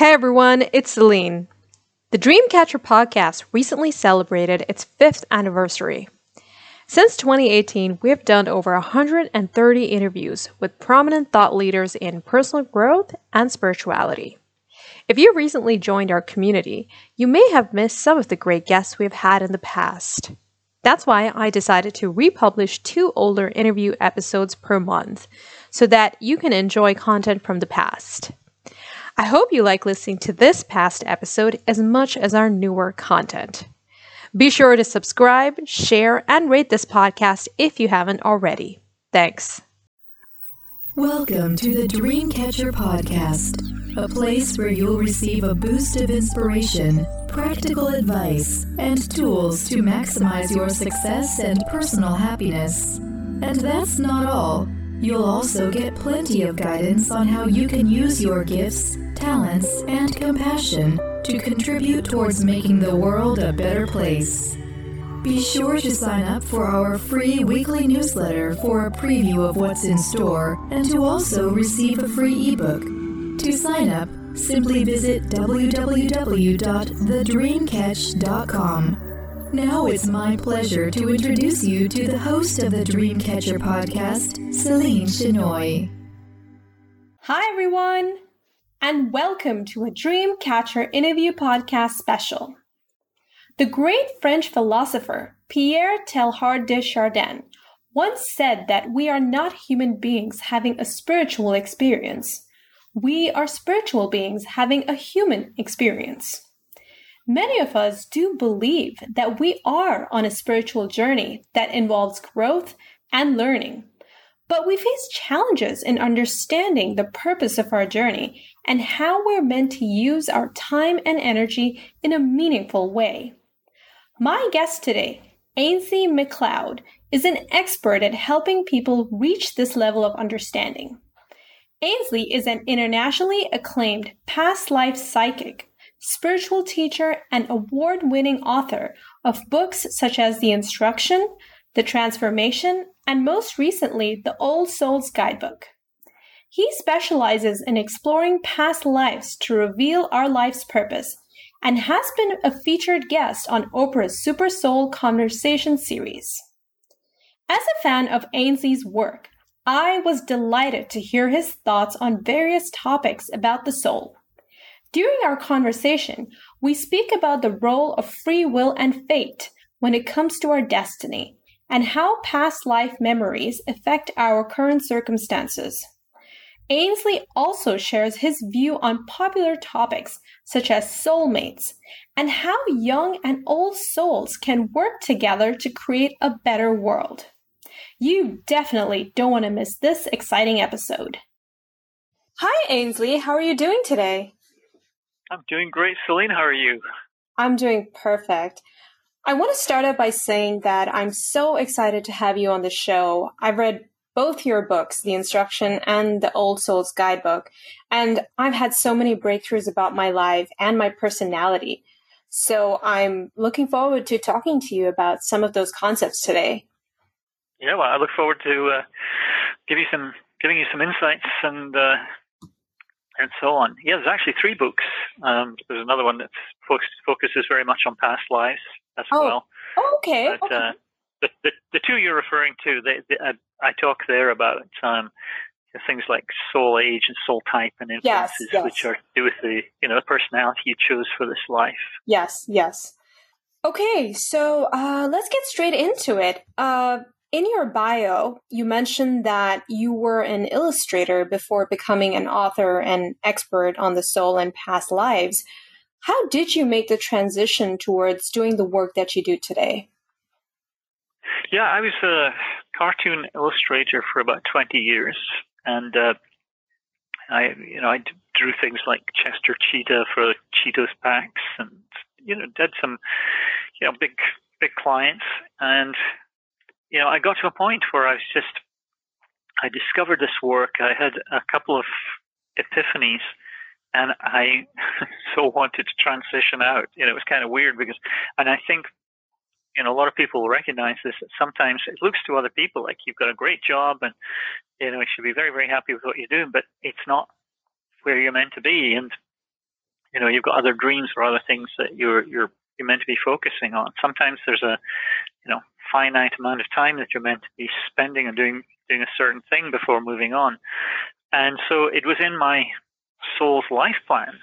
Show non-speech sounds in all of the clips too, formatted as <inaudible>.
Hey everyone, it's Celine. The Dreamcatcher podcast recently celebrated its fifth anniversary. Since 2018, we have done over 130 interviews with prominent thought leaders in personal growth and spirituality. If you recently joined our community, you may have missed some of the great guests we have had in the past. That's why I decided to republish two older interview episodes per month so that you can enjoy content from the past. I hope you like listening to this past episode as much as our newer content. Be sure to subscribe, share, and rate this podcast if you haven't already. Thanks. Welcome to the Dreamcatcher Podcast, a place where you'll receive a boost of inspiration, practical advice, and tools to maximize your success and personal happiness. And that's not all. You'll also get plenty of guidance on how you can use your gifts talents, and compassion to contribute towards making the world a better place. Be sure to sign up for our free weekly newsletter for a preview of what's in store and to also receive a free ebook. To sign up, simply visit www.thedreamcatch.com. Now it's my pleasure to introduce you to the host of the Dreamcatcher podcast, Celine Chenoy. Hi, everyone and welcome to a Dreamcatcher interview podcast special. The great French philosopher Pierre Teilhard de Chardin once said that we are not human beings having a spiritual experience. We are spiritual beings having a human experience. Many of us do believe that we are on a spiritual journey that involves growth and learning. But we face challenges in understanding the purpose of our journey and how we're meant to use our time and energy in a meaningful way. My guest today, Ainslie Macleod, is an expert at helping people reach this level of understanding. Ainslie is an internationally acclaimed past life psychic, spiritual teacher, and award winning author of books such as The Instruction, The Transformation, and most recently, the Old Souls Guidebook. He specializes in exploring past lives to reveal our life's purpose and has been a featured guest on Oprah's Super Soul Conversation series. As a fan of Ainslie's work, I was delighted to hear his thoughts on various topics about the soul. During our conversation, we speak about the role of free will and fate when it comes to our destiny and how past life memories affect our current circumstances. Ainslie also shares his view on popular topics such as soulmates and how young and old souls can work together to create a better world. You definitely don't want to miss this exciting episode. Hi, Ainslie. How are you doing today? I'm doing great. Celine, how are you? I'm doing perfect. I want to start out by saying that I'm so excited to have you on the show. I've read both your books, The Instruction and The Old Souls Guidebook, and I've had so many breakthroughs about my life and my personality. So I'm looking forward to talking to you about some of those concepts today. Yeah, well, I look forward to uh, give you some, giving you some insights and uh, and so on. Yeah, there's actually three books. Um, there's another one that focuses very much on past lives as oh. well. Oh, okay. But, okay. Uh, the, the, the two you're referring to, they, they, I, I, talk there about um, things like soul age and soul type and influences, yes, yes. which are to do with the you know the personality you chose for this life. Yes, yes. Okay, so uh, let's get straight into it. Uh, in your bio, you mentioned that you were an illustrator before becoming an author and expert on the soul and past lives. How did you make the transition towards doing the work that you do today? Yeah, I was a cartoon illustrator for about 20 years. And uh, I, you know, I drew things like Chester Cheetah for Cheetos packs and, you know, did some, you know, big, big clients. And, you know, I got to a point where I was just, I discovered this work. I had a couple of epiphanies and I <laughs> so wanted to transition out. You know, it was kind of weird because, and I think, you know, a lot of people recognize this. That sometimes it looks to other people like you've got a great job and, you know, you should be very, very happy with what you're doing, but it's not where you're meant to be. And you know you've got other dreams or other things that you're you're you're meant to be focusing on. Sometimes there's a you know finite amount of time that you're meant to be spending and doing doing a certain thing before moving on. And so it was in my soul's life plan,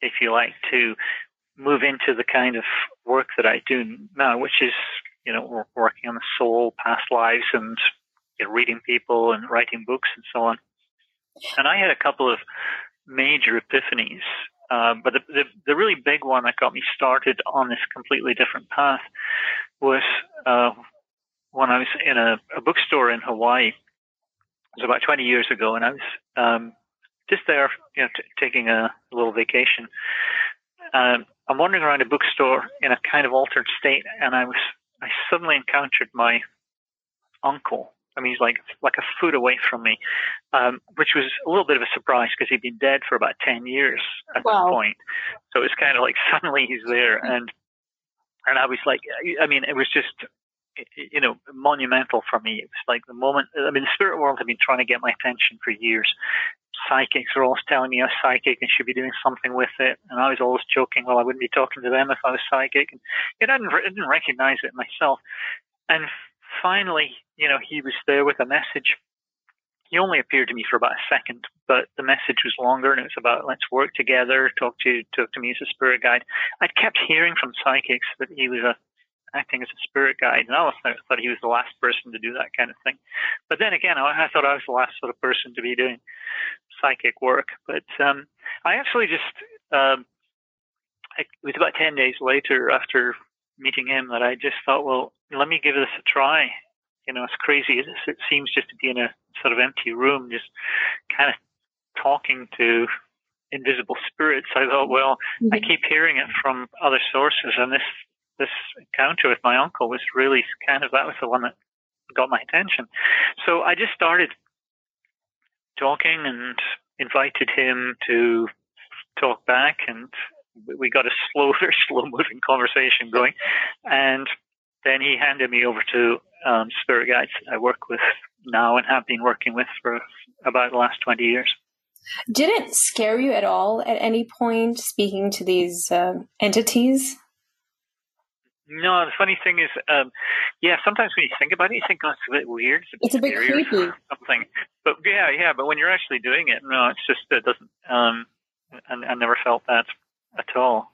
if you like, to move into the kind of work that I do now, which is, you know, working on the soul, past lives, and you know, reading people and writing books and so on. And I had a couple of major epiphanies. Uh, but the, the, the really big one that got me started on this completely different path was uh, when I was in a, a bookstore in Hawaii. It was about 20 years ago, and I was um, just there, you know, t- taking a little vacation. Um, I'm wandering around a bookstore in a kind of altered state, and I was I suddenly encountered my uncle. I mean, he's like like a foot away from me, um, which was a little bit of a surprise because he'd been dead for about ten years at wow. that point. So it was kind of like <laughs> suddenly he's there, and and I was like, I mean, it was just you know, monumental for me. It was like the moment, I mean, the spirit world had been trying to get my attention for years. Psychics were always telling me I was psychic and should be doing something with it. And I was always joking, well, I wouldn't be talking to them if I was psychic. And you know, I didn't, I didn't recognize it myself. And finally, you know, he was there with a message. He only appeared to me for about a second, but the message was longer and it was about let's work together, talk to talk to me as a spirit guide. I'd kept hearing from psychics that he was a acting as a spirit guide. And I always thought he was the last person to do that kind of thing. But then again, I, thought I was the last sort of person to be doing psychic work. But um, I actually just, um, it was about 10 days later after meeting him that I just thought, well, let me give this a try. You know, as crazy as it seems just to be in a sort of empty room, just kind of talking to invisible spirits. I thought, well, mm-hmm. I keep hearing it from other sources, and this this encounter with my uncle was really kind of that was the one that got my attention. So I just started talking and invited him to talk back, and we got a <laughs> slower, very slow moving conversation going. And then he handed me over to um, spirit guides I work with now and have been working with for about the last 20 years. Did it scare you at all at any point speaking to these uh, entities? No, the funny thing is, um, yeah, sometimes when you think about it, you think, oh, it's a bit weird. It's a bit, it's a bit creepy. Something. But yeah, yeah, but when you're actually doing it, no, it's just, it doesn't, um, I, I never felt that at all.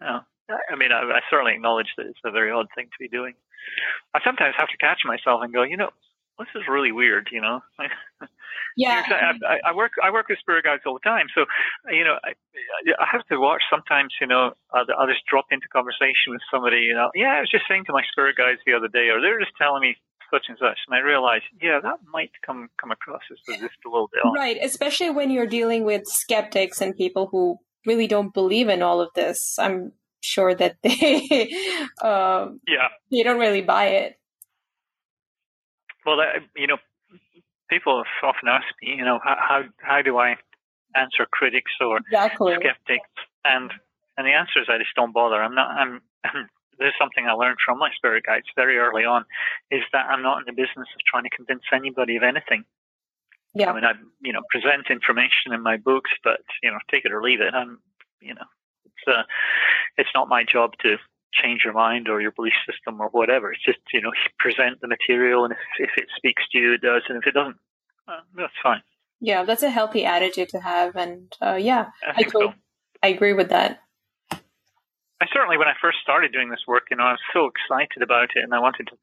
No. I mean, I, I certainly acknowledge that it's a very odd thing to be doing. I sometimes have to catch myself and go, you know, this is really weird, you know. <laughs> Yeah, I, I, work I work with spirit guides all the time, so you know I, I have to watch sometimes. You know, I'll, I'll just drop into conversation with somebody. You know, yeah, I was just saying to my spirit guides the other day, or they're just telling me such and such, and I realize, yeah, that might come come across as just a little bit odd. Right, especially when you're dealing with skeptics and people who really don't believe in all of this. I'm sure that <laughs> they, um, yeah, they don't really buy it. Well, you know, people have often asked me, you know, how how do I answer critics or exactly. skeptics? And and the answer is I just don't bother. I'm not. I'm. this is something I learned from my spirit guides very early on, is that I'm not in the business of trying to convince anybody of anything. Yeah. I mean, I you know present information in my books, but you know, take it or leave it. I'm you know, it's uh, it's not my job to change your mind or your belief system or whatever. It's just, you know, <laughs> present the material and if, if it speaks to you, it does. And if it doesn't, uh, that's fine. Yeah, that's a healthy attitude to have. And uh, yeah, I, I, so. I agree with that. I certainly, when I first started doing this work, you know, I was so excited about it, and I wanted to,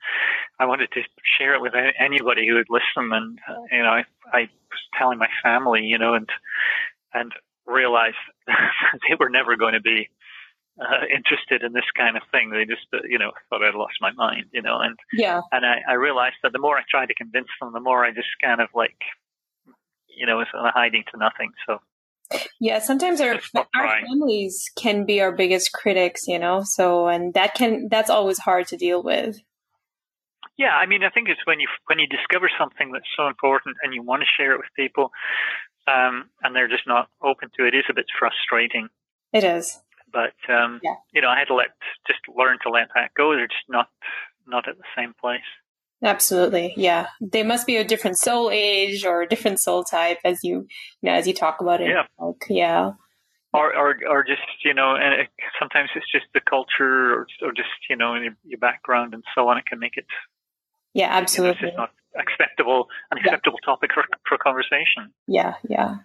I wanted to share it with anybody who would listen. And uh, you know, I, I was telling my family, you know, and and realized <laughs> they were never going to be uh, interested in this kind of thing. They just, uh, you know, thought I'd lost my mind, you know, and yeah, and I, I realized that the more I tried to convince them, the more I just kind of like, you know, was hiding to nothing. So yeah, sometimes our our families can be our biggest critics, you know. So and that can that's always hard to deal with. Yeah, I mean, I think it's when you when you discover something that's so important and you want to share it with people, um, and they're just not open to it, is a bit frustrating. It is. But um, yeah. you know, I had to let just learn to let that go. They're just not not at the same place. Absolutely, yeah. They must be a different soul age or a different soul type, as you, you know, as you talk about it. Yeah, like, yeah. or, or, or just you know, and it, sometimes it's just the culture, or, or just you know, your, your background and so on. It can make it. Yeah, absolutely. You know, it's not acceptable, an acceptable yeah. topic for for conversation. Yeah, yeah.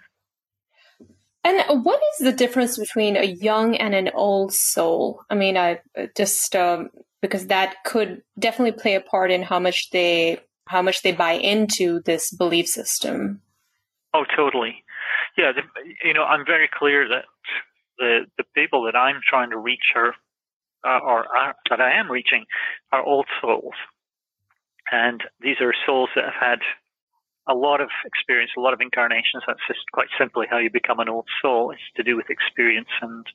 And what is the difference between a young and an old soul? I mean, I just um, because that could definitely play a part in how much they how much they buy into this belief system. Oh, totally. Yeah, the, you know, I'm very clear that the the people that I'm trying to reach are, uh, or are, that I am reaching, are old souls, and these are souls that have had a lot of experience, a lot of incarnations. That's just quite simply how you become an old soul. It's to do with experience and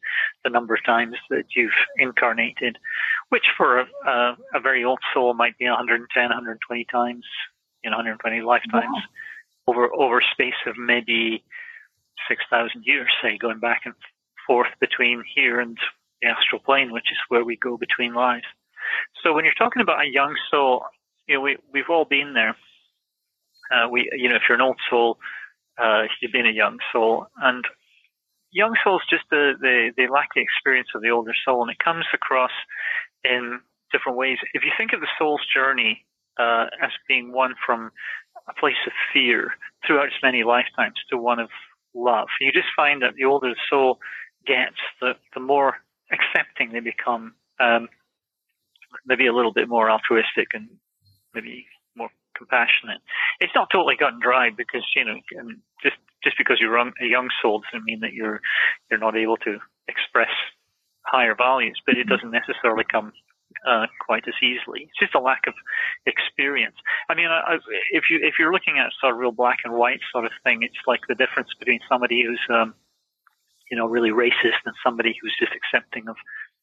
the number of times that you've incarnated, which for a, a, a very old soul might be 110, 120 times, you know, 120 lifetimes wow. over over space of maybe 6,000 years, say, going back and forth between here and the astral plane, which is where we go between lives. So when you're talking about a young soul, you know, we, we've all been there. Uh, we, you know, if you're an old soul, uh, you've been a young soul, and young souls just they they lack the experience of the older soul, and it comes across in different ways. If you think of the soul's journey uh, as being one from a place of fear throughout its many lifetimes to one of love, you just find that the older the soul gets, the the more accepting they become. Um, maybe a little bit more altruistic and maybe compassionate. It's not totally cut and dried because you know just just because you're a young soul doesn't mean that you're you're not able to express higher values, but it doesn't necessarily come uh, quite as easily. It's just a lack of experience. I mean, I, if you if you're looking at sort of real black and white sort of thing, it's like the difference between somebody who's um, you know really racist and somebody who's just accepting of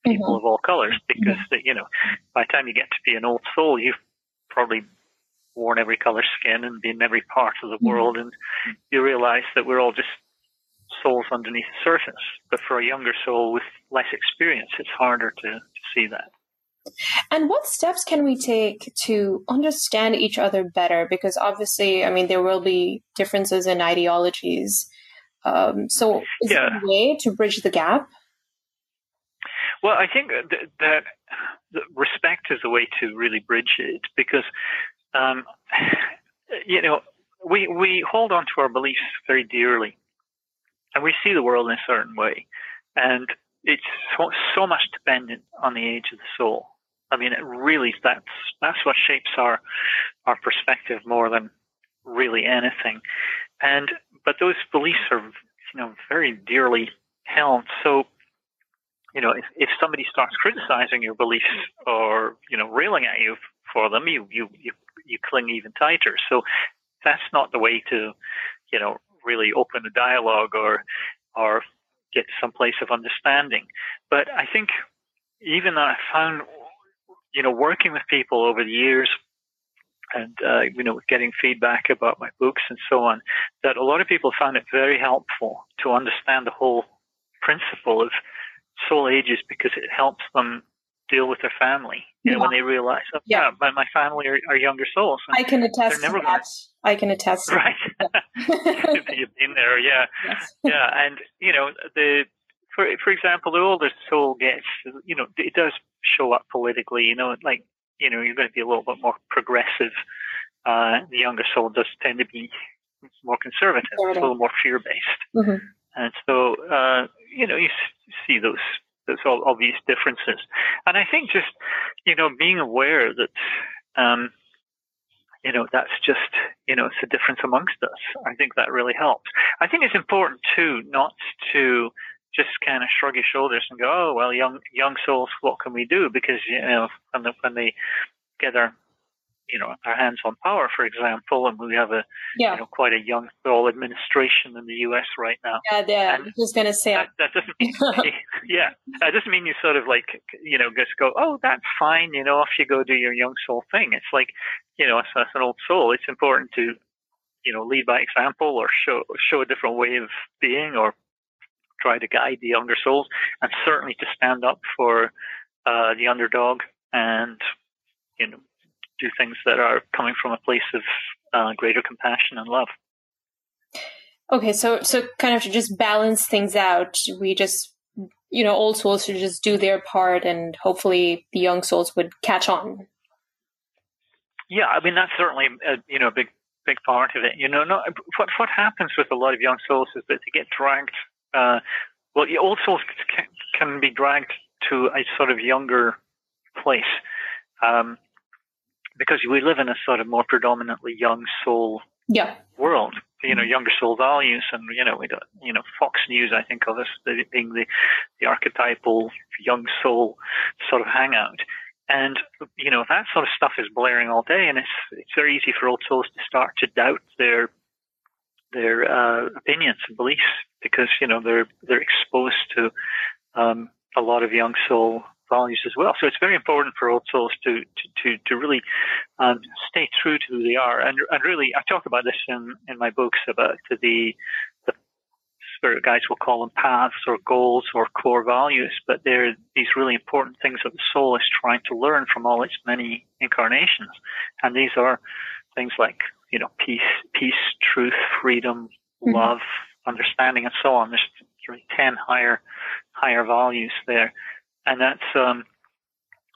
people mm-hmm. of all colors. Because mm-hmm. you know, by the time you get to be an old soul, you've probably worn every color skin and been in every part of the mm-hmm. world, and you realize that we're all just souls underneath the surface. But for a younger soul with less experience, it's harder to, to see that. And what steps can we take to understand each other better? Because obviously, I mean, there will be differences in ideologies. Um, so, is yeah. there a way to bridge the gap? Well, I think that, that respect is a way to really bridge it because um, you know, we we hold on to our beliefs very dearly, and we see the world in a certain way, and it's so, so much dependent on the age of the soul. I mean, it really that's that's what shapes our our perspective more than really anything. And but those beliefs are you know very dearly held. So you know, if, if somebody starts criticizing your beliefs or you know railing at you for them, you you you you cling even tighter. So that's not the way to, you know, really open a dialogue or or get some place of understanding. But I think even though I found, you know, working with people over the years and uh, you know getting feedback about my books and so on, that a lot of people found it very helpful to understand the whole principle of soul ages because it helps them deal with their family. You yeah. when they realize, oh, yeah, yeah my, my family are, are younger souls. I can attest to that. Gonna... I can attest. Right. You've been there, yeah, yes. yeah, and you know the. For for example, the older soul gets, you know, it does show up politically. You know, like you know, you're going to be a little bit more progressive. Uh, the younger soul does tend to be more conservative, a little more fear based. Mm-hmm. And so, uh, you know, you see those there's all these differences. And I think just, you know, being aware that, um, you know, that's just, you know, it's a difference amongst us. I think that really helps. I think it's important too, not to just kind of shrug your shoulders and go, oh, well, young, young souls, what can we do? Because, you know, when, when they get their you know, our hands on power, for example, and we have a, yeah. you know, quite a young soul administration in the U.S. right now. Yeah, yeah. And I was going to say that, that doesn't mean, <laughs> yeah, that doesn't mean you sort of like, you know, just go, oh, that's fine, you know, off you go do your young soul thing. It's like, you know, as, as an old soul, it's important to, you know, lead by example or show show a different way of being or try to guide the younger souls, and certainly to stand up for uh, the underdog and you know do things that are coming from a place of uh, greater compassion and love. Okay, so so kind of to just balance things out, we just you know old souls should just do their part, and hopefully the young souls would catch on. Yeah, I mean that's certainly a, you know a big big part of it. You know, no, what what happens with a lot of young souls is that they get dragged. Uh, well, old souls can, can be dragged to a sort of younger place um, because we live in a sort of more predominantly young soul yeah. world. You know, younger soul values, and you know, we don't, you know, Fox News. I think of as being the the archetypal young soul sort of hangout. And you know that sort of stuff is blaring all day, and it's it's very easy for old souls to start to doubt their their uh, opinions and beliefs because you know they're they're exposed to um, a lot of young soul values as well. So it's very important for old souls to to to, to really um, stay true to who they are, and and really I talk about this in in my books about the the spirit guides will call them paths or goals or core values, but they're these really important things that the soul is trying to learn from all its many incarnations. And these are things like, you know, peace, peace, truth, freedom, mm-hmm. love, understanding, and so on. There's really 10 higher, higher values there. And that's, um,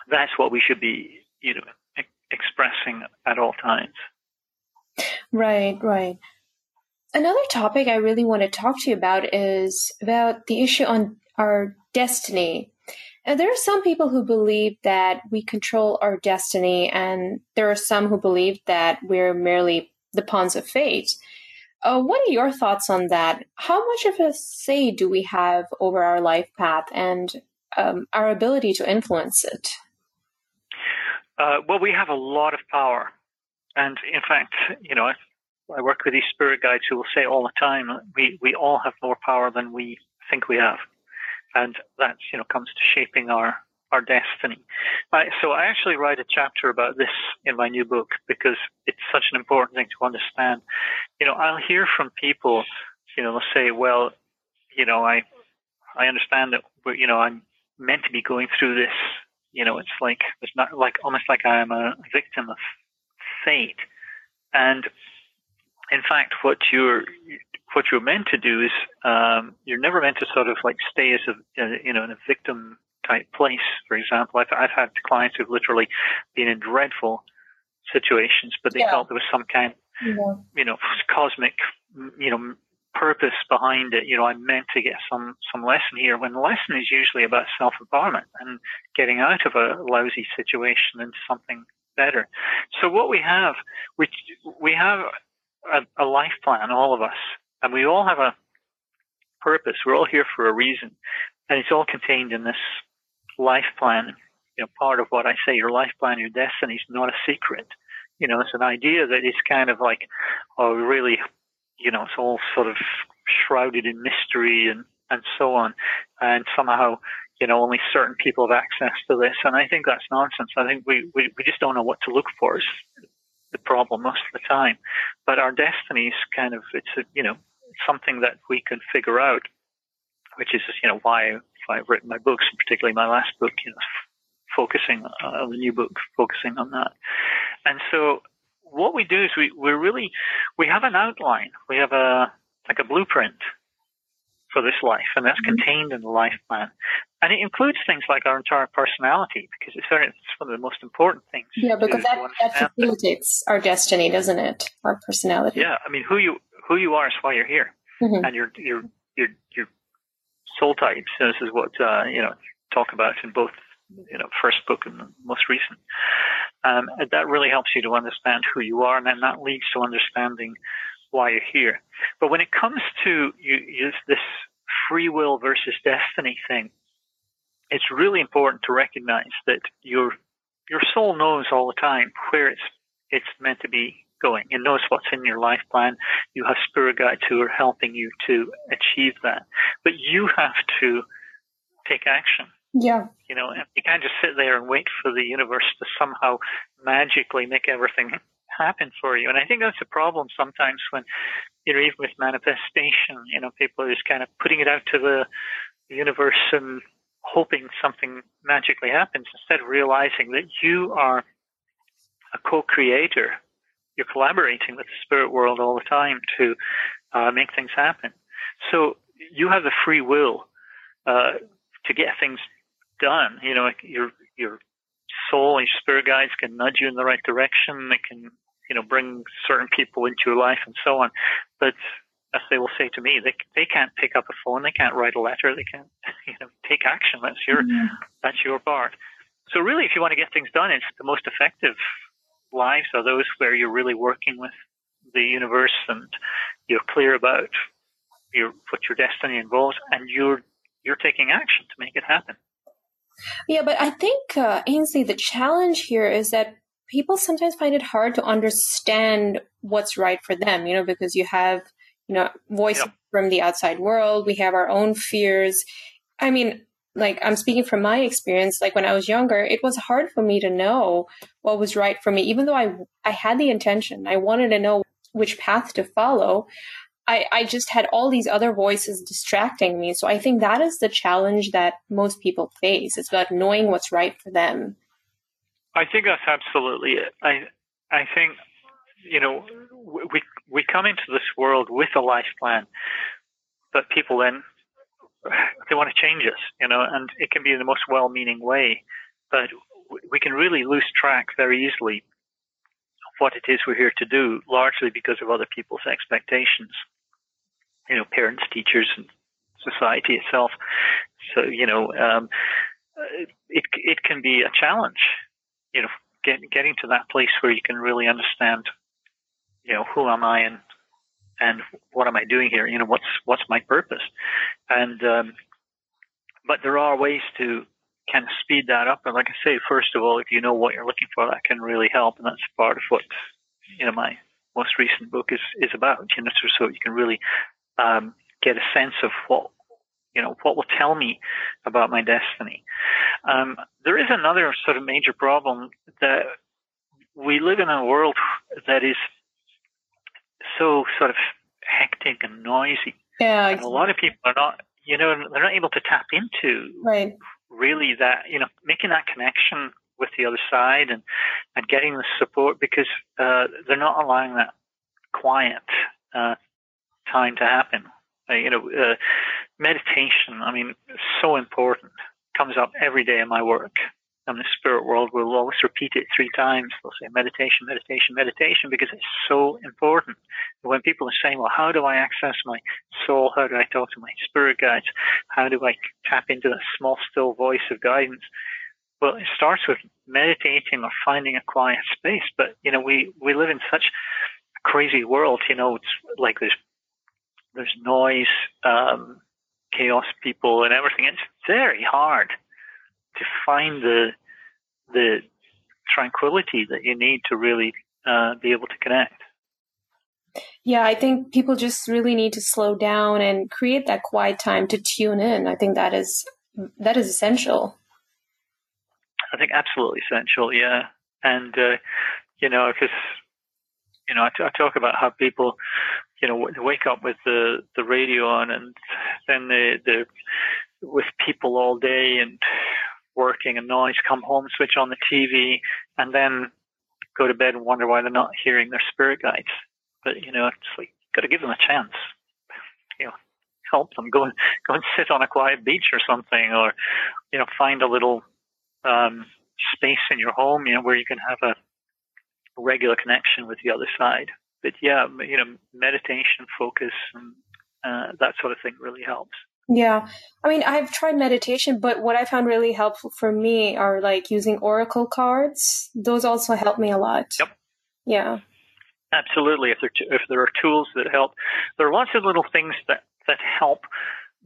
that's what we should be, you know, expressing at all times. Right, right. Another topic I really want to talk to you about is about the issue on our destiny. And there are some people who believe that we control our destiny, and there are some who believe that we're merely the pawns of fate. Uh, what are your thoughts on that? How much of a say do we have over our life path and um, our ability to influence it? Uh, well, we have a lot of power. And in fact, you know, I work with these spirit guides who will say all the time, we, we all have more power than we think we have. And that, you know, comes to shaping our, our destiny. so I actually write a chapter about this in my new book because it's such an important thing to understand. You know, I'll hear from people, you know, say, well, you know, I, I understand that, you know, I'm meant to be going through this. You know, it's like, it's not like, almost like I am a victim of fate. And in fact, what you're what you're meant to do is um, you're never meant to sort of like stay as a you know in a victim type place. For example, I've I've had clients who've literally been in dreadful situations, but they yeah. felt there was some kind yeah. you know cosmic you know purpose behind it. You know, I'm meant to get some some lesson here. When the lesson is usually about self empowerment and getting out of a lousy situation into something better. So what we have, we we have a, a life plan, all of us, and we all have a purpose. We're all here for a reason, and it's all contained in this life plan. You know, part of what I say, your life plan, your destiny is not a secret. You know, it's an idea that is kind of like, oh, really, you know, it's all sort of shrouded in mystery and and so on, and somehow you know, only certain people have access to this. And I think that's nonsense. I think we, we, we just don't know what to look for is the problem most of the time. But our destiny is kind of, it's, a, you know, something that we can figure out, which is, you know, why, why I've written my books, particularly my last book, you know, focusing uh, on the new book, focusing on that. And so what we do is we, we're really, we have an outline. We have a, like a blueprint for this life, and that's mm-hmm. contained in the life plan. And it includes things like our entire personality, because it's very it's one of the most important things. Yeah, because that, that facilitates our destiny, doesn't it? Our personality. Yeah, I mean, who you who you are is why you're here, mm-hmm. and your your your your soul types. This is what uh, you know talk about in both you know first book and most recent. Um, that really helps you to understand who you are, and then that leads to understanding why you're here. But when it comes to you, you, this free will versus destiny thing, it's really important to recognize that your your soul knows all the time where it's it's meant to be going. It knows what's in your life plan. You have spirit guides who are helping you to achieve that. But you have to take action. Yeah. You know, you can't just sit there and wait for the universe to somehow magically make everything happen for you. And I think that's a problem sometimes when, you know, even with manifestation, you know, people are just kind of putting it out to the universe and hoping something magically happens instead of realizing that you are a co-creator. You're collaborating with the spirit world all the time to uh, make things happen. So you have the free will uh, to get things done. You know, your your soul and your spirit guides can nudge you in the right direction. They can, you know, bring certain people into your life and so on. But as they will say to me, they they can't pick up a phone, they can't write a letter, they can't, <laughs> you know, take action. That's your mm-hmm. that's your part. So really, if you want to get things done, it's the most effective lives are those where you're really working with the universe and you're clear about your what your destiny involves, and you're you're taking action to make it happen. Yeah, but I think uh, Ainslie, the challenge here is that people sometimes find it hard to understand what's right for them. You know, because you have you know voices from the outside world, we have our own fears. I mean, like I'm speaking from my experience, like when I was younger, it was hard for me to know what was right for me, even though I I had the intention. I wanted to know which path to follow. I, I just had all these other voices distracting me. So I think that is the challenge that most people face. It's about knowing what's right for them. I think that's absolutely it. I I think you know we we come into this world with a life plan, but people then they want to change us, you know, and it can be in the most well-meaning way, but we can really lose track very easily of what it is we're here to do, largely because of other people's expectations, you know, parents, teachers, and society itself. So, you know, um, it it can be a challenge, you know, get, getting to that place where you can really understand, you know, who am I and and what am I doing here? You know, what's what's my purpose? And um, but there are ways to kind of speed that up. And like I say, first of all, if you know what you're looking for, that can really help, and that's part of what you know my most recent book is is about. You know, so you can really um, get a sense of what you know what will tell me about my destiny. Um, there is another sort of major problem that we live in a world that is so sort of hectic and noisy. Yeah. And a lot of people are not, you know, they're not able to tap into right. really that, you know, making that connection with the other side and, and getting the support because uh, they're not allowing that quiet uh, time to happen. Uh, you know, uh, meditation, I mean, so important. Comes up every day in my work in the spirit world will always repeat it three times. They'll say meditation, meditation, meditation, because it's so important. When people are saying, well, how do I access my soul? How do I talk to my spirit guides? How do I tap into that small, still voice of guidance? Well, it starts with meditating or finding a quiet space. But, you know, we, we live in such a crazy world. You know, it's like there's, there's noise, um, chaos, people and everything. It's very hard to find the the tranquility that you need to really uh, be able to connect. Yeah, I think people just really need to slow down and create that quiet time to tune in. I think that is that is essential. I think absolutely essential. Yeah, and uh, you know, because you know, I, t- I talk about how people, you know, wake up with the the radio on, and then they they with people all day, and working and noise, come home, switch on the TV, and then go to bed and wonder why they're not hearing their spirit guides. But you know, it's like got to give them a chance. You know, help them go and go and sit on a quiet beach or something, or you know, find a little um, space in your home, you know, where you can have a regular connection with the other side. But yeah, you know, meditation, focus, and uh, that sort of thing really helps. Yeah. I mean, I've tried meditation, but what I found really helpful for me are like using oracle cards. Those also help me a lot. Yep. Yeah. Absolutely. If there, if there are tools that help, there are lots of little things that, that help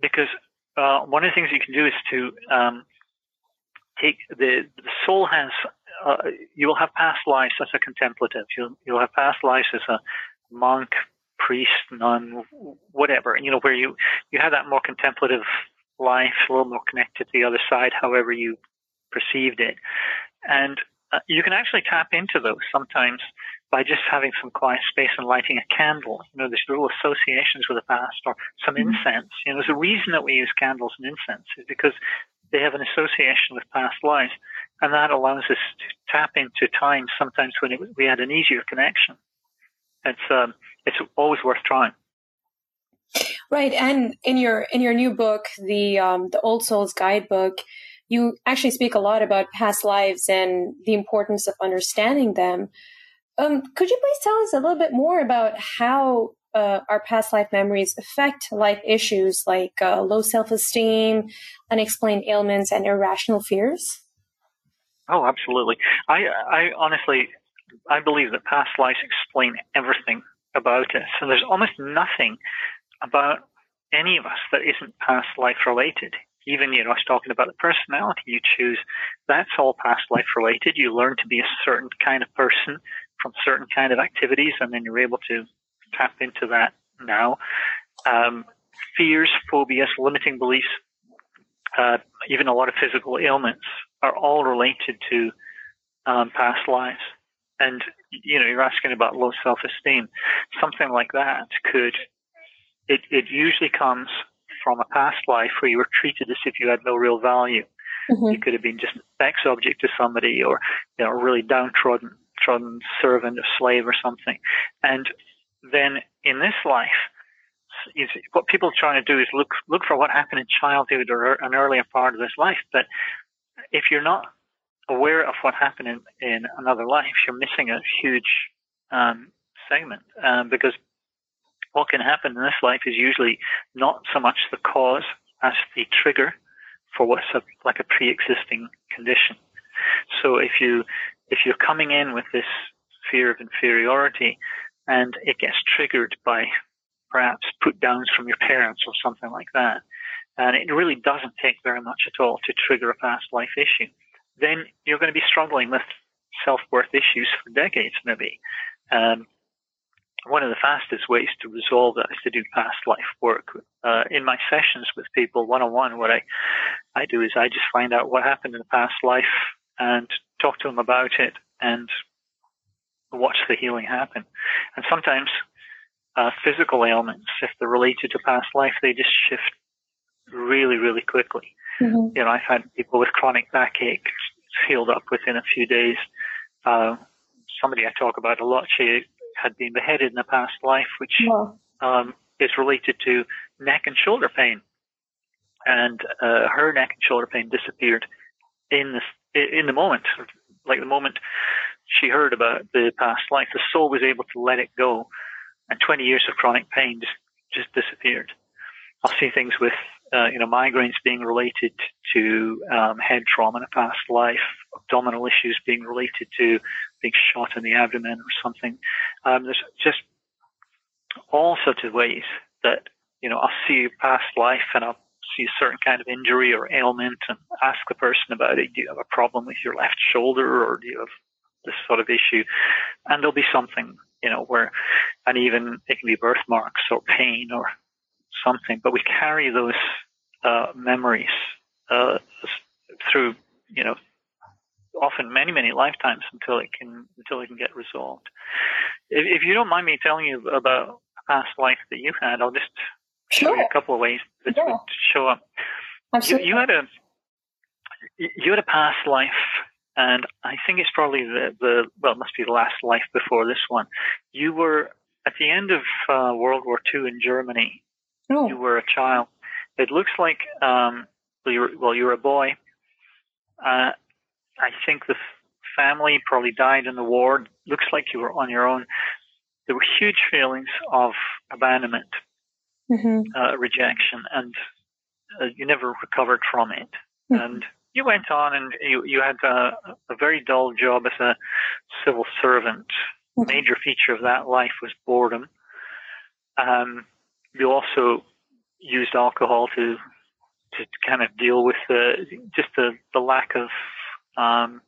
because uh, one of the things you can do is to um, take the, the soul has, uh, you will have past lives as a contemplative. You'll, you'll have past lives as a monk, priest, nun, whatever, you know, where you, you have that more contemplative life, a little more connected to the other side, however you perceived it. And uh, you can actually tap into those sometimes by just having some quiet space and lighting a candle. You know, there's little associations with the past or some mm-hmm. incense. You know, there's a reason that we use candles and incense is because they have an association with past lives. And that allows us to tap into times sometimes when it, we had an easier connection. It's, um, it's always worth trying. Right, and in your in your new book, the um, the Old Souls Guidebook, you actually speak a lot about past lives and the importance of understanding them. Um, could you please tell us a little bit more about how uh, our past life memories affect life issues like uh, low self esteem, unexplained ailments, and irrational fears? Oh, absolutely. I, I honestly, I believe that past lives explain everything about us. And there's almost nothing about any of us that isn't past life related. Even, you know, I was talking about the personality you choose. That's all past life related. You learn to be a certain kind of person from certain kind of activities, and then you're able to tap into that now. Um, fears, phobias, limiting beliefs, uh, even a lot of physical ailments are all related to um, past lives. And you know, you're asking about low self-esteem. Something like that could it, it usually comes from a past life where you were treated as if you had no real value. Mm-hmm. You could have been just a sex object to somebody, or you know, a really downtrodden, trodden servant or slave or something. And then in this life, what people are trying to do is look look for what happened in childhood or an earlier part of this life. But if you're not aware of what happened in, in another life, you're missing a huge um, segment um, because what can happen in this life is usually not so much the cause as the trigger for what's a, like a pre-existing condition. So if you if you're coming in with this fear of inferiority and it gets triggered by perhaps put downs from your parents or something like that, and it really doesn't take very much at all to trigger a past life issue, then you're going to be struggling with self-worth issues for decades maybe. Um, one of the fastest ways to resolve that is to do past life work. Uh, in my sessions with people one on one, what I, I do is I just find out what happened in the past life and talk to them about it and watch the healing happen. And sometimes uh, physical ailments, if they're related to past life, they just shift really, really quickly. Mm-hmm. You know, I've had people with chronic backache healed up within a few days. Uh, somebody I talk about a lot, she had been beheaded in a past life, which um, is related to neck and shoulder pain. And uh, her neck and shoulder pain disappeared in the in the moment, like the moment she heard about the past life. The soul was able to let it go, and 20 years of chronic pain just just disappeared. I'll see things with uh, you know migraines being related to um, head trauma in a past life, abdominal issues being related to being shot in the abdomen or something. Um, there's just all sorts of ways that you know I'll see a past life and I'll see a certain kind of injury or ailment and ask the person about it. Do you have a problem with your left shoulder or do you have this sort of issue? And there'll be something you know where, and even it can be birthmarks or pain or something, but we carry those uh, memories uh, through, you know, often many many lifetimes until it can until it can get resolved. If, if you don't mind me telling you about a past life that you had, I'll just show you a couple of ways that yeah. would show up. You, you, had a you had a past life, and I think it's probably the the well, it must be the last life before this one. You were at the end of uh, World War II in Germany, Oh. You were a child. It looks like um, well, you were, well, you were a boy. Uh, I think the family probably died in the war. Looks like you were on your own. There were huge feelings of abandonment, mm-hmm. uh, rejection, and uh, you never recovered from it. Mm-hmm. And you went on, and you you had a, a very dull job as a civil servant. Mm-hmm. Major feature of that life was boredom. Um, you also used alcohol to to kind of deal with the just the the lack of um,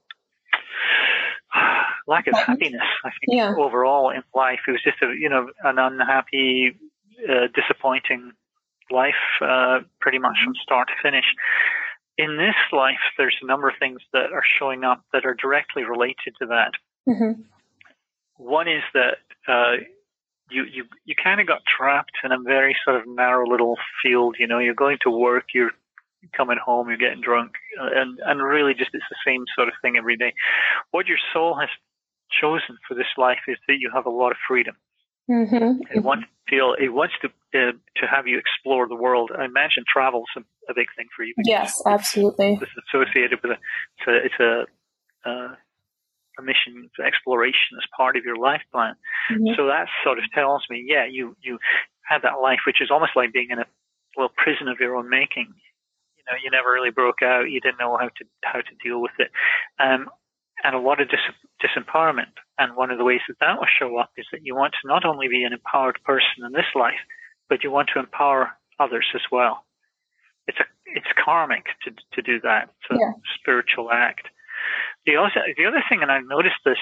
<sighs> lack of happiness. I think yeah. overall in life, it was just a you know an unhappy, uh, disappointing life, uh, pretty much from start to finish. In this life, there's a number of things that are showing up that are directly related to that. Mm-hmm. One is that uh, you you you kind of got trapped in a very sort of narrow little field. You know, you're going to work, you're coming home, you're getting drunk, and and really just it's the same sort of thing every day. What your soul has chosen for this life is that you have a lot of freedom. Mm-hmm. It wants to feel. It wants to uh, to have you explore the world. I imagine travel's a, a big thing for you. Yes, absolutely. It's associated with a. It's a. It's a, uh, a mission for exploration as part of your life plan. Mhm. So that sort of tells me, yeah, you you had that life, which is almost like being in a well prison of your own making. You know, you never really broke out. You didn't know how to how to deal with it, um, and a lot of dis- disempowerment. And one of the ways that that will show up is that you want to not only be an empowered person in this life, but you want to empower others as well. It's a it's karmic to to do that. It's a Yeah. spiritual act. The other the other thing, and I've noticed this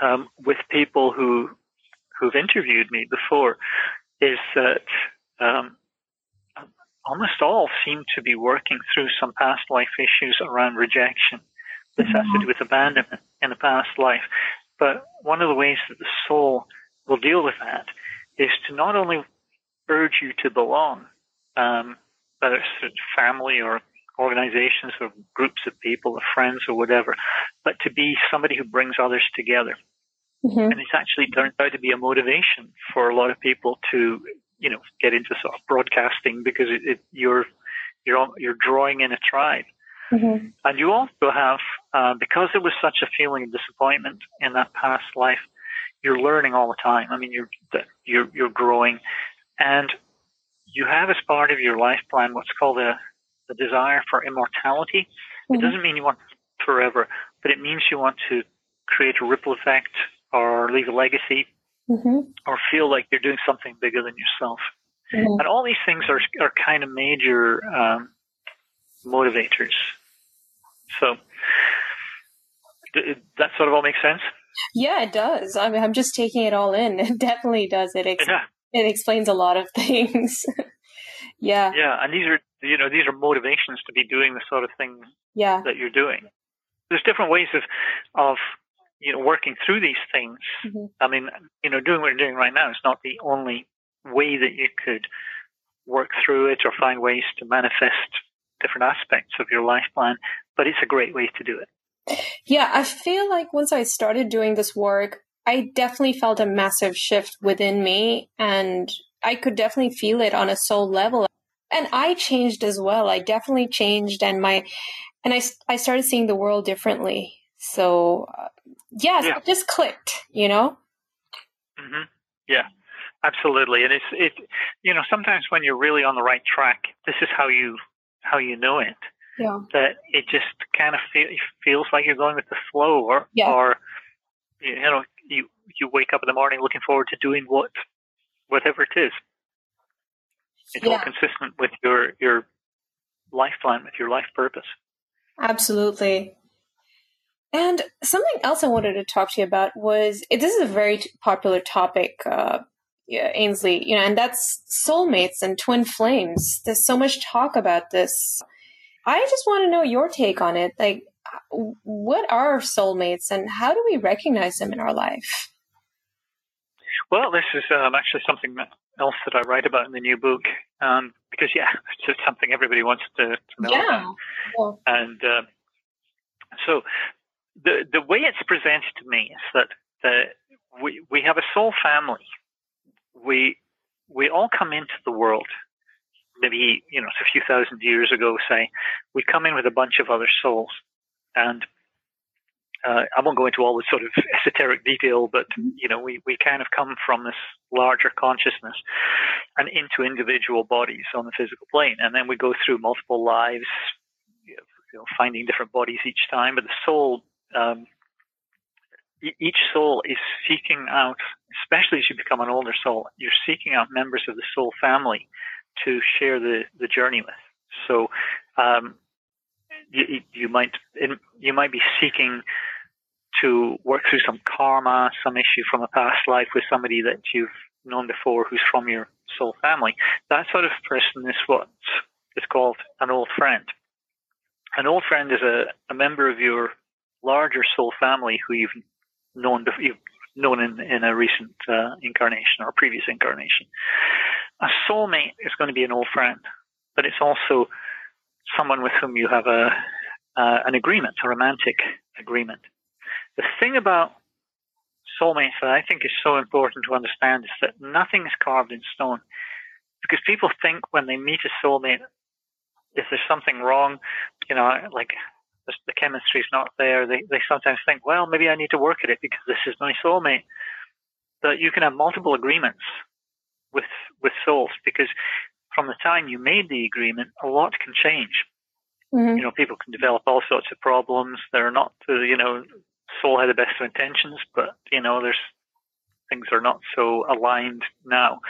um, with people who who've interviewed me before, is that um, almost all seem to be working through some past life issues around rejection. This has to do with abandonment in a past life. But one of the ways that the soul will deal with that is to not only urge you to belong, um, whether it's family or organizations or groups of people or friends or whatever, but to be somebody who brings others together. Mhm. And it's actually turned out to be a motivation for a lot of people to, you know, get into sort of broadcasting because it, it, you're you're you're drawing in a tribe. Mhm. And you also have, uh, because there was such a feeling of disappointment in that past life, you're learning all the time. I mean, you're you're you're growing, and you have as part of your life plan what's called a, a desire for immortality. It Mhm. doesn't mean you want forever, but it means you want to create a ripple effect or leave a legacy Mhm. or feel like you're doing something bigger than yourself. Mhm. And all these things are are kind of major um, motivators. So th- that sort of all makes sense. Yeah, it does. I mean, I'm just taking it all in. <laughs> It definitely does. It ex- Yeah, it explains a lot of <laughs> things. yeah, yeah. And these are you know these are motivations to be doing the sort of thing yeah, that you're doing. There's different ways of of you know working through these things. Mhm. I mean, you know, doing what you're doing right now is not the only way that you could work through it or find ways to manifest different aspects of your life plan, but it's a great way to do it. yeah. I feel like once I started doing this work, I definitely felt a massive shift within me, and I could definitely feel it on a soul level. And I changed as well. I definitely changed, and my and I, I started seeing the world differently. So uh, yes, Yeah. it just clicked. You know. hmm Yeah, absolutely. And it's it. You know, sometimes when you're really on the right track, this is how you how you know it. Yeah. That it just kind of feel, feels like you're going with the flow, or Yeah. or you know you you wake up in the morning looking forward to doing what whatever it is. It's all consistent with your your life plan, with your life purpose. Absolutely. And something else I wanted to talk to you about was this is a very popular topic, uh, yeah, Ainslie, you know, and that's soulmates and twin flames. There's so much talk about this. I just want to know your take on it. Like, what are soulmates and how do we recognize them in our life? Well, this is um, actually something else that I write about in the new book, um, because yeah, <laughs> it's just something everybody wants to, to know about. Well, And uh, so the the way it's presented to me is that the, we we have a soul family. We we all come into the world. Maybe you know it's a few thousand years ago. Say we come in with a bunch of other souls, and uh, I won't go into all the sort of esoteric detail, but you know we we kind of come from this larger consciousness and into individual bodies on the physical plane, and then we go through multiple lives, you know, finding different bodies each time. But the soul, um, each soul is seeking out, especially as you become an older soul, you're seeking out members of the soul family to share the, the journey with. So um, you, you might you might be seeking to work through some karma, some issue from a past life with somebody that you've known before who's from your soul family. That sort of person is what is called an old friend. An old friend is a, a member of your larger soul family who you've known you've known in, in a recent uh, incarnation or previous incarnation. A soulmate is going to be an old friend, but it's also someone with whom you have a uh, an agreement, a romantic agreement. The thing about soulmates that I think is so important to understand is that nothing is carved in stone. Because people think when they meet a soulmate, if there's something wrong, you know, like the chemistry's not there, they, they sometimes think, well, maybe I need to work at it because this is my soulmate. But you can have multiple agreements with with souls because from the time you made the agreement, a lot can change. Mm-hmm. You know, people can develop all sorts of problems. They're not, uh, you know, soul had the best of intentions, but you know, there's things are not so aligned now.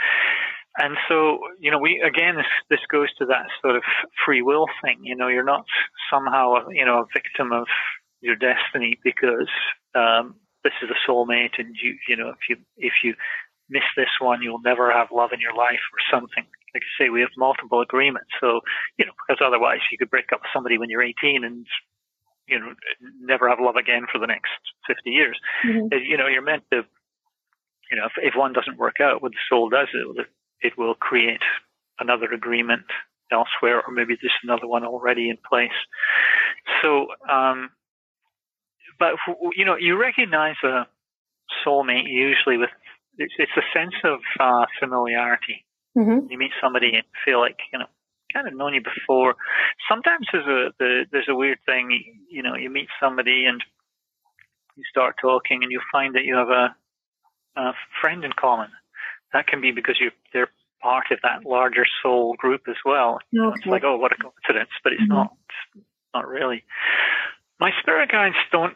And so, you know, we again, this this goes to that sort of free will thing. You know, you're not somehow, you know, a victim of your destiny because um, this is a soulmate, and you, you know, if you if you miss this one, you'll never have love in your life or something. Like I say, we have multiple agreements. So, you know, because otherwise you could break up with somebody when you're 18 and, you know, never have love again for the next 50 years. Mm-hmm. You know, you're meant to, you know, if, if one doesn't work out, what the soul does, it, it will create another agreement elsewhere, or maybe there's another one already in place. So, um, but you know, you recognize a soulmate usually with it's, it's a sense of uh, familiarity. Mm-hmm. You meet somebody and feel like you know kind of known you before. Sometimes there's a the, there's a weird thing. You know, you meet somebody and you start talking, and you find that you have a, a friend in common. That can be because you they're part of that larger soul group as well. Okay. It's like, oh, what a coincidence, but it's mm-hmm. not. Not really. My spirit guides don't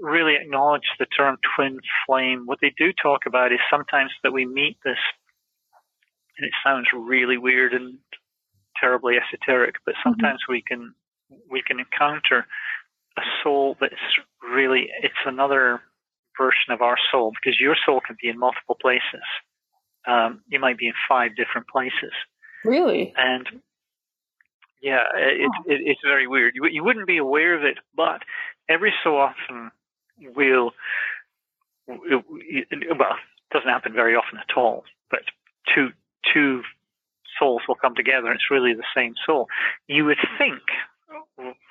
really acknowledge the term twin flame. What they do talk about is sometimes that we meet this, and it sounds really weird and terribly esoteric, but mm-hmm. sometimes mm-hmm. we can we can encounter a soul that's really it's another version of our soul because your soul can be in multiple places. Um, you might be in five different places. Really? And yeah, it, oh. it, it's very weird. You, you wouldn't be aware of it, but every so often we'll, well, it doesn't happen very often at all, but two, two souls will come together and it's really the same soul. You would think,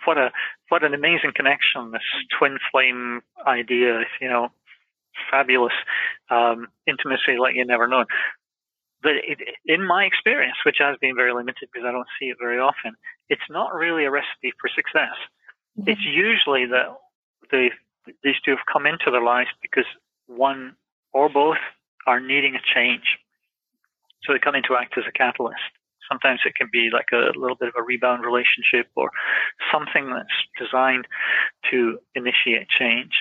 what a, what an amazing connection, this twin flame idea, you know, fabulous, um, intimacy like you never known. But it, in my experience, which has been very limited because I don't see it very often, it's not really a recipe for success. Mm-hmm. It's usually that the these two have come into their lives because one or both are needing a change. So they come in to act as a catalyst. Sometimes it can be like a little bit of a rebound relationship or something that's designed to initiate change.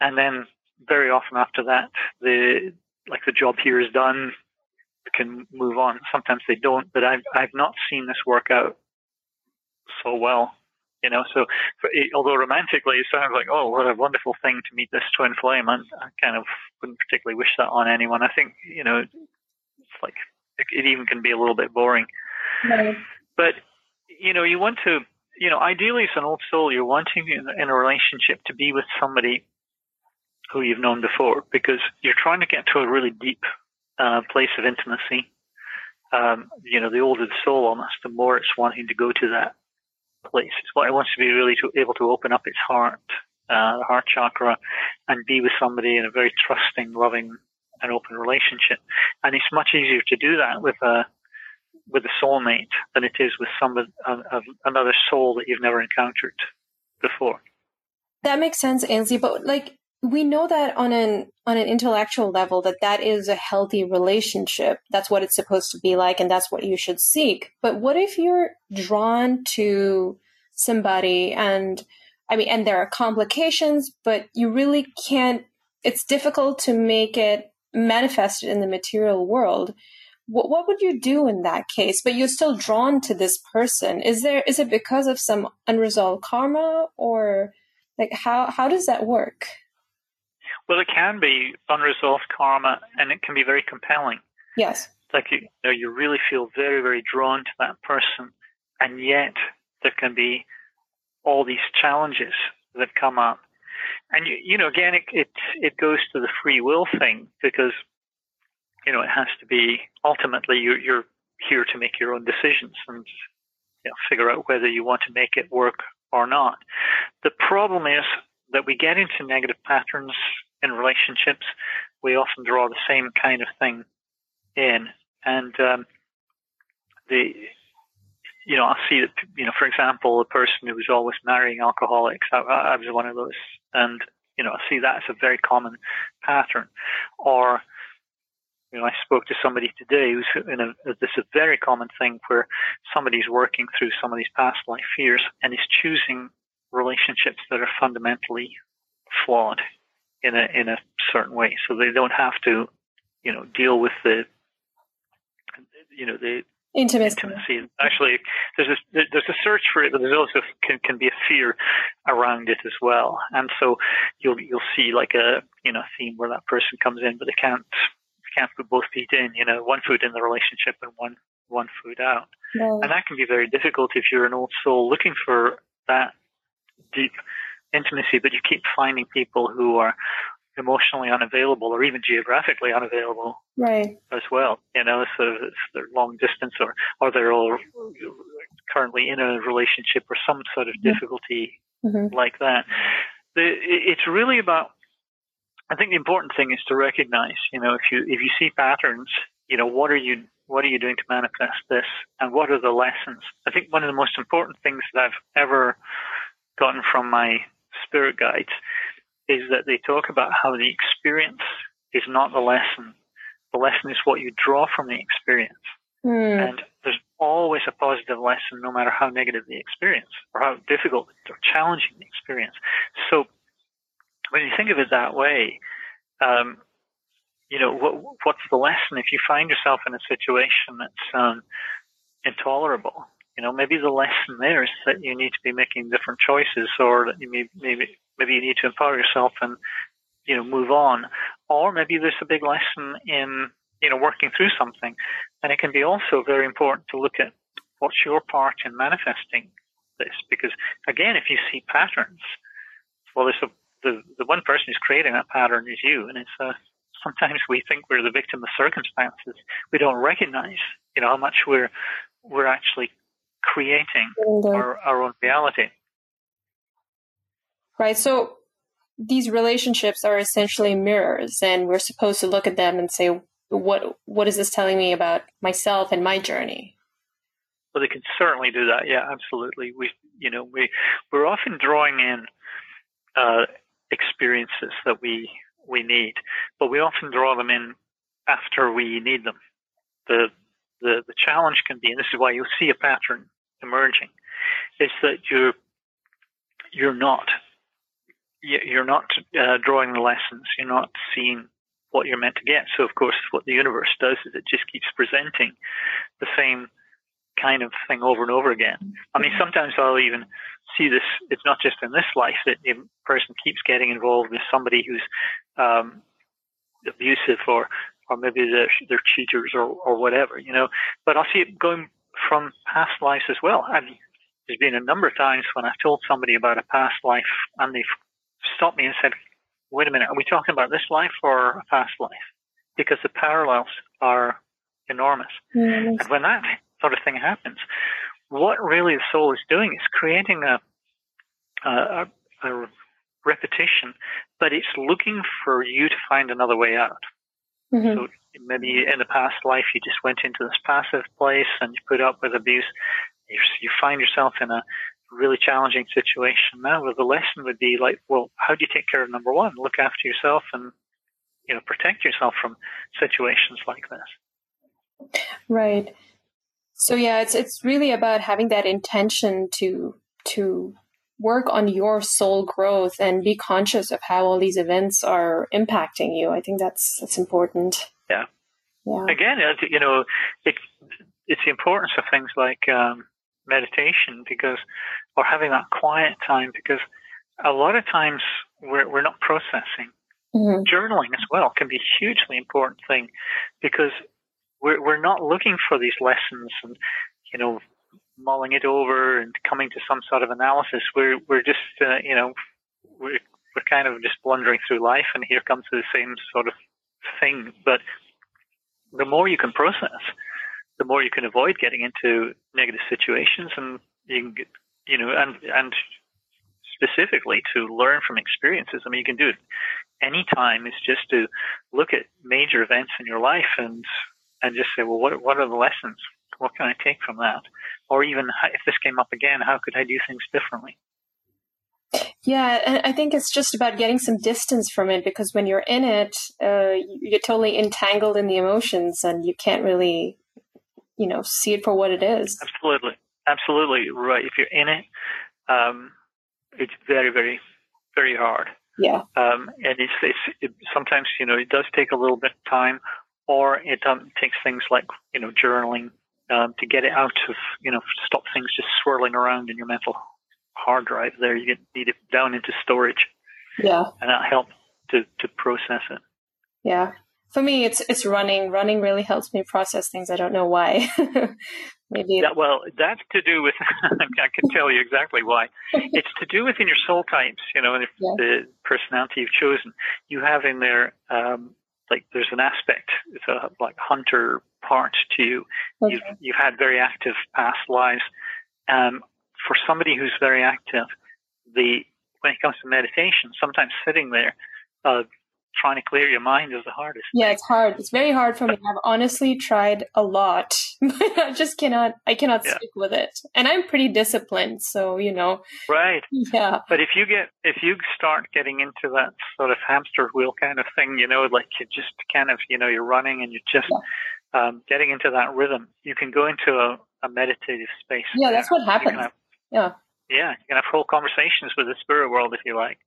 And then very often after that, the like the job here is done, can move on. Sometimes they don't, but I've I've not seen this work out so well you know, so for, although romantically it sounds like, oh, what a wonderful thing to meet this twin flame, I, I kind of wouldn't particularly wish that on anyone. I think, you know, like it, it even can be a little bit boring. Right. But you know, you want to, you know, ideally as an old soul, you're wanting in, in a relationship to be with somebody who you've known before because you're trying to get to a really deep uh, place of intimacy. Um, you know, the older the soul almost, the more it's wanting to go to that place. It's what it wants to be really to, able to open up its heart, uh, the heart chakra, and be with somebody in a very trusting, loving, and open relationship. And it's much easier to do that with a with a soulmate than it is with uh, another soul that you've never encountered before. That makes sense, Ainslie. But like, we know that on an on an intellectual level that that is a healthy relationship that's what it's supposed to be like and that's what you should seek but what if you're drawn to somebody and i mean and there are complications but you really can't it's difficult to make it manifested in the material world what, what would you do in that case but you're still drawn to this person is there is it because of some unresolved karma or like how how does that work well, it can be unresolved karma, and it can be very compelling. Yes. Like you, you, know, you really feel very, very drawn to that person, and yet there can be all these challenges that come up. And you, you know, again, it, it it goes to the free will thing because you know it has to be ultimately you're you're here to make your own decisions and you know, figure out whether you want to make it work or not. The problem is that we get into negative patterns in relationships, we often draw the same kind of thing in. And um, the you know, I see that, you know, for example, a person who was always marrying alcoholics, I, I was one of those, and, you know, I see that as a very common pattern. Or, you know, I spoke to somebody today who's in a, this is a very common thing where somebody's working through some of these past life fears and is choosing relationships that are fundamentally flawed in a, in a certain way. So they don't have to, you know, deal with the, you know, the, Intimacy. Intimacy. Actually, there's a there's a search for it, but there's also can, can be a fear around it as well. And so you'll you'll see like a you know theme where that person comes in, but they can't can't put both feet in. You know, one foot in the relationship and one one foot out. No. And that can be very difficult if you're an old soul looking for that deep intimacy, but you keep finding people who are emotionally unavailable or even geographically unavailable right. as well you know so it's they're long distance or or they're all currently in a relationship or some sort of difficulty mm-hmm. like that? The, it's really about i think the important thing is to recognize you know if you if you see patterns you know what are you what are you doing to manifest this and what are the lessons? I think one of the most important things that i've ever gotten from my spirit guides is that they talk about how the experience is not the lesson. The lesson is what you draw from the experience. Mm. And there's always a positive lesson, no matter how negative the experience or how difficult or challenging the experience. So when you think of it that way, um, you know, what, what's the lesson if you find yourself in a situation that's um, intolerable? You know, maybe the lesson there is that you need to be making different choices, or that you may, maybe maybe you need to empower yourself and you know move on, or maybe there's a big lesson in you know working through something, and it can be also very important to look at what's your part in manifesting this, because again, if you see patterns, well, there's a, the the one person who's creating that pattern is you, and it's a uh, sometimes we think we're the victim of circumstances. We don't recognize, you know, how much we're we're actually creating. our, our own reality. Right. So these relationships are essentially mirrors and we're supposed to look at them and say, what, what is this telling me about myself and my journey? Well, they can certainly do that. Yeah, absolutely. We, you know, we, we're often drawing in, uh, experiences that we, we need, but we often draw them in after we need them. The, the, the challenge can be, and this is why you'll see a pattern emerging, is that you're, you're not, you're not uh, drawing the lessons. You're not seeing what you're meant to get. So of course, what the universe does is it just keeps presenting the same kind of thing over and over again. I mean, sometimes I'll even see this. It's not just in this life that the person keeps getting involved with somebody who's um, abusive or or maybe they're, they're cheaters or, or whatever, you know. But I'll see it going from past lives as well. And there's been a number of times when I've told somebody about a past life and they've stopped me and said, wait a minute, are we talking about this life or a past life? Because the parallels are enormous. Mm-hmm. And when that sort of thing happens, what really the soul is doing is creating a, a, a repetition, but it's looking for you to find another way out. Mm-hmm. So maybe in the past life you just went into this passive place and you put up with abuse. You, you find yourself in a really challenging situation now. Well, the lesson would be like, well, how do you take care of number one? Look after yourself and you know protect yourself from situations like this. Right. So yeah, it's it's really about having that intention to to work on your soul growth and be conscious of how all these events are impacting you. I think that's that's important. Yeah. Yeah. Again, you know, it, it's the importance of things like um, meditation because, or having that quiet time because a lot of times we're, we're not processing. Mm-hmm. Journaling as well can be a hugely important thing because we're, we're not looking for these lessons and, you know, mulling it over and coming to some sort of analysis. We're, we're just, uh, you know, we're, we're kind of just blundering through life and here comes the same sort of thing. But the more you can process, the more you can avoid getting into negative situations, and you can get, you know, and and specifically to learn from experiences. I mean, you can do it any time is just to look at major events in your life and and just say, well, what what are the lessons? What can I take from that? Or even if this came up again, how could I do things differently? Yeah, and I think it's just about getting some distance from it because when you're in it, uh, you're totally entangled in the emotions and you can't really, you know, see it for what it is. Absolutely, absolutely right. If you're in it, um, it's very, very, very hard. Yeah. Um, and it's, it's it, sometimes you know it does take a little bit of time, or it um, takes things like you know journaling um, to get it out of you know stop things just swirling around in your mental hard drive there. You need it down into storage. Yeah. And that helps to, to process it. Yeah. For me, it's it's running. Running really helps me process things. I don't know why. <laughs> Maybe. Yeah, well, that's to do with. <laughs> I can tell you exactly why. <laughs> It's to do with in your soul types. You know, and yeah. the personality you've chosen, you have in there. Um, like there's an aspect, it's a like hunter part to you. Okay. You've you've had very active past lives. Um, for somebody who's very active, the when it comes to meditation, sometimes sitting there, uh, trying to clear your mind is the hardest. Yeah, it's hard. It's very hard for me. I've honestly tried a lot, <laughs> but I just cannot. I cannot yeah. stick with it. And I'm pretty disciplined, so you know. Right. Yeah. But if you get if you start getting into that sort of hamster wheel kind of thing, you know, like you just kind of you know you're running and you're just yeah. um, getting into that rhythm, you can go into a, a meditative space. Yeah, that's what happens. Yeah. Yeah, you can have whole conversations with the spirit world if you like.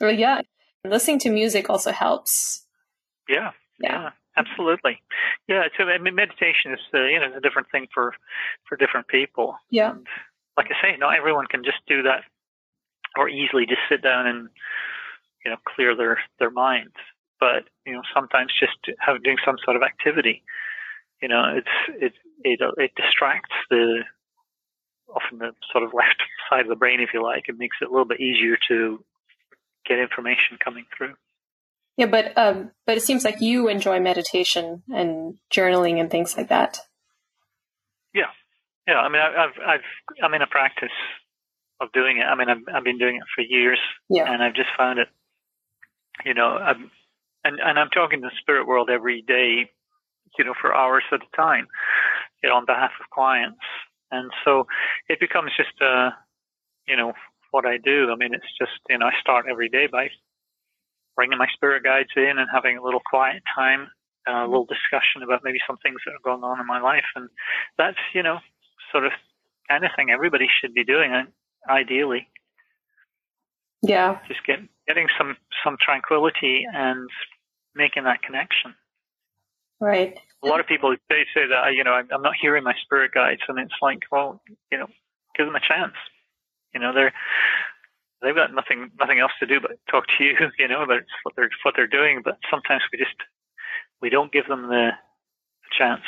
Well, yeah. Listening to music also helps. Yeah. Yeah. yeah absolutely. Yeah. So I mean, meditation is uh, you know a different thing for for different people. Yeah. And like I say, not everyone can just do that or easily just sit down and you know clear their their minds. But you know sometimes just have, doing some sort of activity, you know, it's it it it distracts the often the sort of left <laughs> side of the brain, if you like. It makes it a little bit easier to get information coming through. Yeah, but um, but it seems like you enjoy meditation and journaling and things like that. Yeah, yeah. I mean, I, I've I've I'm in a practice of doing it. I mean, I've I've been doing it for years, yeah. and I've just found it. You know, I'm, and and I'm talking to the spirit world every day, you know, for hours at a time, you know, on behalf of clients, and so it becomes just, a, you know, what I do. I mean, it's just, you know, I start every day by bringing my spirit guides in and having a little quiet time, uh, a little discussion about maybe some things that are going on in my life. And that's, you know, sort of kind of thing everybody should be doing, uh, ideally. Yeah. Just get, getting some, some tranquility and making that connection. Right a lot of people they say that you know I'm not hearing my spirit guides, and it's like, well, you know, give them a chance. You know, they're they've got nothing nothing else to do but talk to you. <laughs> You know, about what they're what they're doing. But sometimes we just we don't give them the, the chance.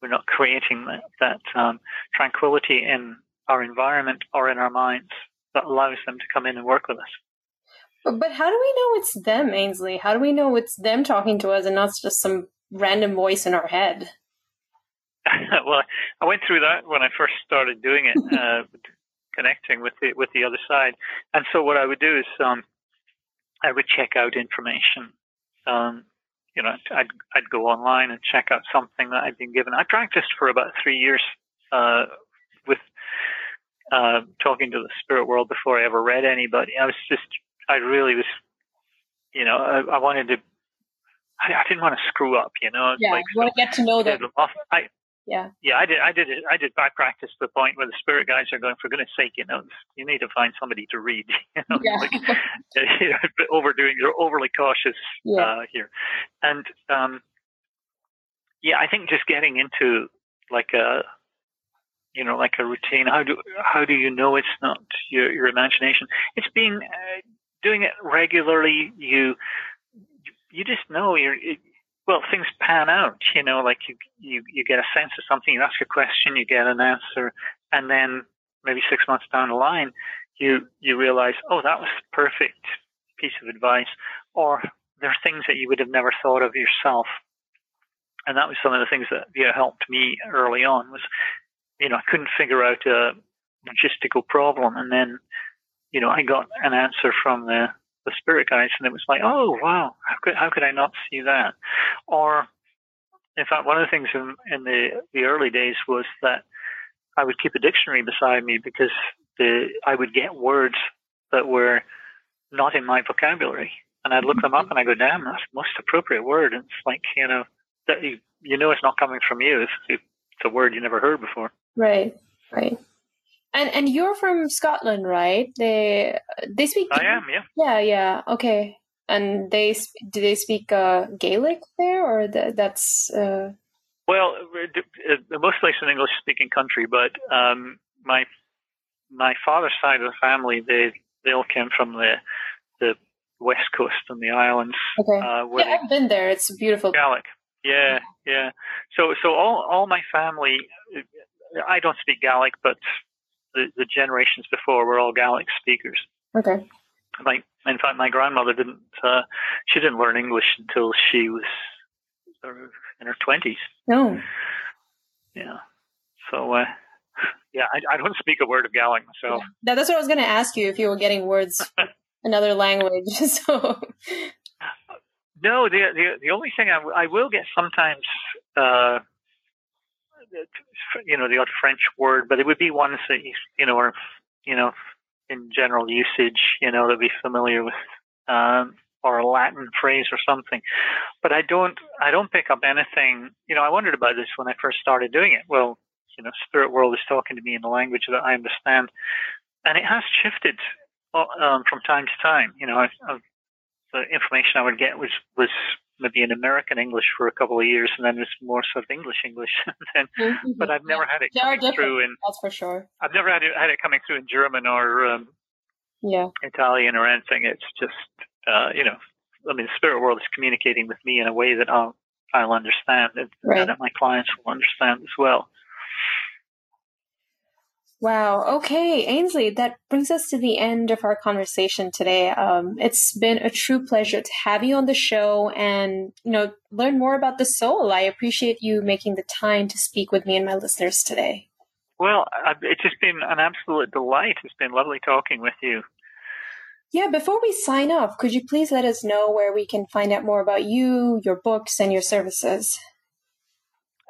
We're not creating that, that um, tranquility in our environment or in our minds that allows them to come in and work with us. But, but how do we know it's them, Ainslie? How do we know it's them talking to us and not just some random voice in our head. <laughs> well, I went through that when I first started doing it, <laughs> uh, connecting with the with the other side. And so what I would do is um, I would check out information. Um, you know, I'd I'd go online and check out something that I'd been given. I practiced for about three years uh, with uh, talking to the spirit world before I ever read anybody. I was just I really was, you know, I, I wanted to I, I didn't want to screw up, you know. Yeah, like, you want to get to know them. I, yeah. Yeah, I did. I did. I did back practice to the point where the spirit guides are going, for goodness sake, you know, you need to find somebody to read. <laughs> You know, yeah. like, you're <laughs> overdoing. You're overly cautious yeah. uh, here, and um, yeah, I think just getting into like a, you know, like a routine. How do how do you know it's not your your imagination? It's being uh, doing it regularly. You you just know you're. It, well, things pan out, you know, like you, you, you get a sense of something, you ask a question, you get an answer, and then maybe six months down the line, you, you realize, oh, that was a perfect piece of advice, or there are things that you would have never thought of yourself. And that was some of the things that you know, helped me early on was, you know, I couldn't figure out a logistical problem. And then, you know, I got an answer from the, the spirit guides, and it was like, oh wow, how could how could I not see that? Or, in fact, one of the things in, in the the early days was that I would keep a dictionary beside me because the I would get words that were not in my vocabulary, and I'd look them up and I go, damn, that's the most appropriate word. And it's like you know that you you know it's not coming from you. It's, it's a word you never heard before. Right, right. And and you're from Scotland, right? They they speak. I am, yeah. Yeah, yeah. Okay. And they do they speak uh, Gaelic there, or the, that's? Uh... Well, mostly it's an English-speaking country, but um, my my father's side of the family they they all came from the the west coast and the islands. Okay. Uh, yeah, I've been there. It's beautiful. Gaelic. Yeah, yeah. So so all all my family, I don't speak Gaelic, but the, the generations before were all Gaelic speakers. Okay. My, in fact, my grandmother didn't. Uh, she didn't learn English until she was in her twenties. No. Yeah. So, uh, yeah, I, I, don't speak a word of Gaelic myself. Yeah. That's what I was going to ask you if you were getting words <laughs> another language. <laughs> So. No, the the the only thing I, I will get sometimes. Uh, you know, the odd French word, but it would be ones that, you know, are, you know, in general usage, you know, that be familiar with, um, or a Latin phrase or something. But I don't, I don't pick up anything, you know, I wondered about this when I first started doing it. Well, you know, spirit world is talking to me in a language that I understand. And it has shifted uh, um, from time to time. You know, I, I, the information I would get was, was maybe in American English for a couple of years, and then it's more sort of English English. <laughs> then, mm-hmm. But I've never had it coming through in. That's for sure. I've never had it, had it coming through in German or um, yeah Italian or anything. It's just uh, you know, I mean, the spirit world is communicating with me in a way that I'll I'll understand, and, right. and that my clients will understand as well. Wow. Okay, Ainslie, that brings us to the end of our conversation today. Um, it's been a true pleasure to have you on the show and, you know, learn more about the soul. I appreciate you making the time to speak with me and my listeners today. Well, it's just been an absolute delight. It's been lovely talking with you. Yeah, before we sign off, could you please let us know where we can find out more about you, your books, and your services?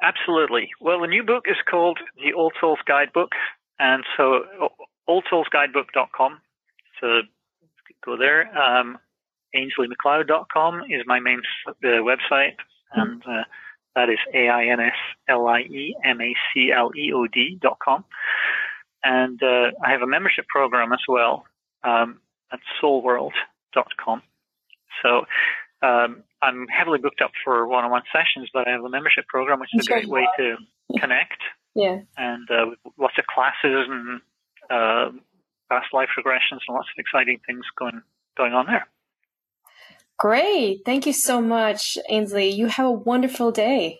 Absolutely. Well, the new book is called The Old Souls Guidebook and so oldsoulsguidebook.com. So go there. Um, AinslieMacLeod.com is my main uh, website, and uh, that is A-I-N-S-L-I-E-M-A-C-L-E-O-D.com. And uh, I have a membership program as well um, at soulworld.com. So um, I'm heavily booked up for one-on-one sessions, but I have a membership program, which is a great way to connect yeah. And uh, lots of classes and uh, past life regressions and lots of exciting things going going on there. Great. Thank you so much, Ainslie. You have a wonderful day.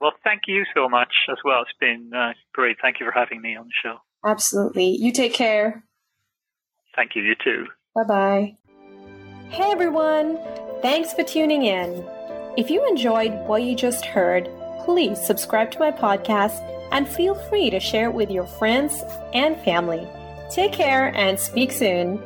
Well, thank you so much as well. It's been uh, great. Thank you for having me on the show. Absolutely. You take care. Thank you. You too. Bye bye. Hey everyone. Thanks for tuning in. If you enjoyed what you just heard, please subscribe to my podcast and feel free to share it with your friends and family. Take care and speak soon.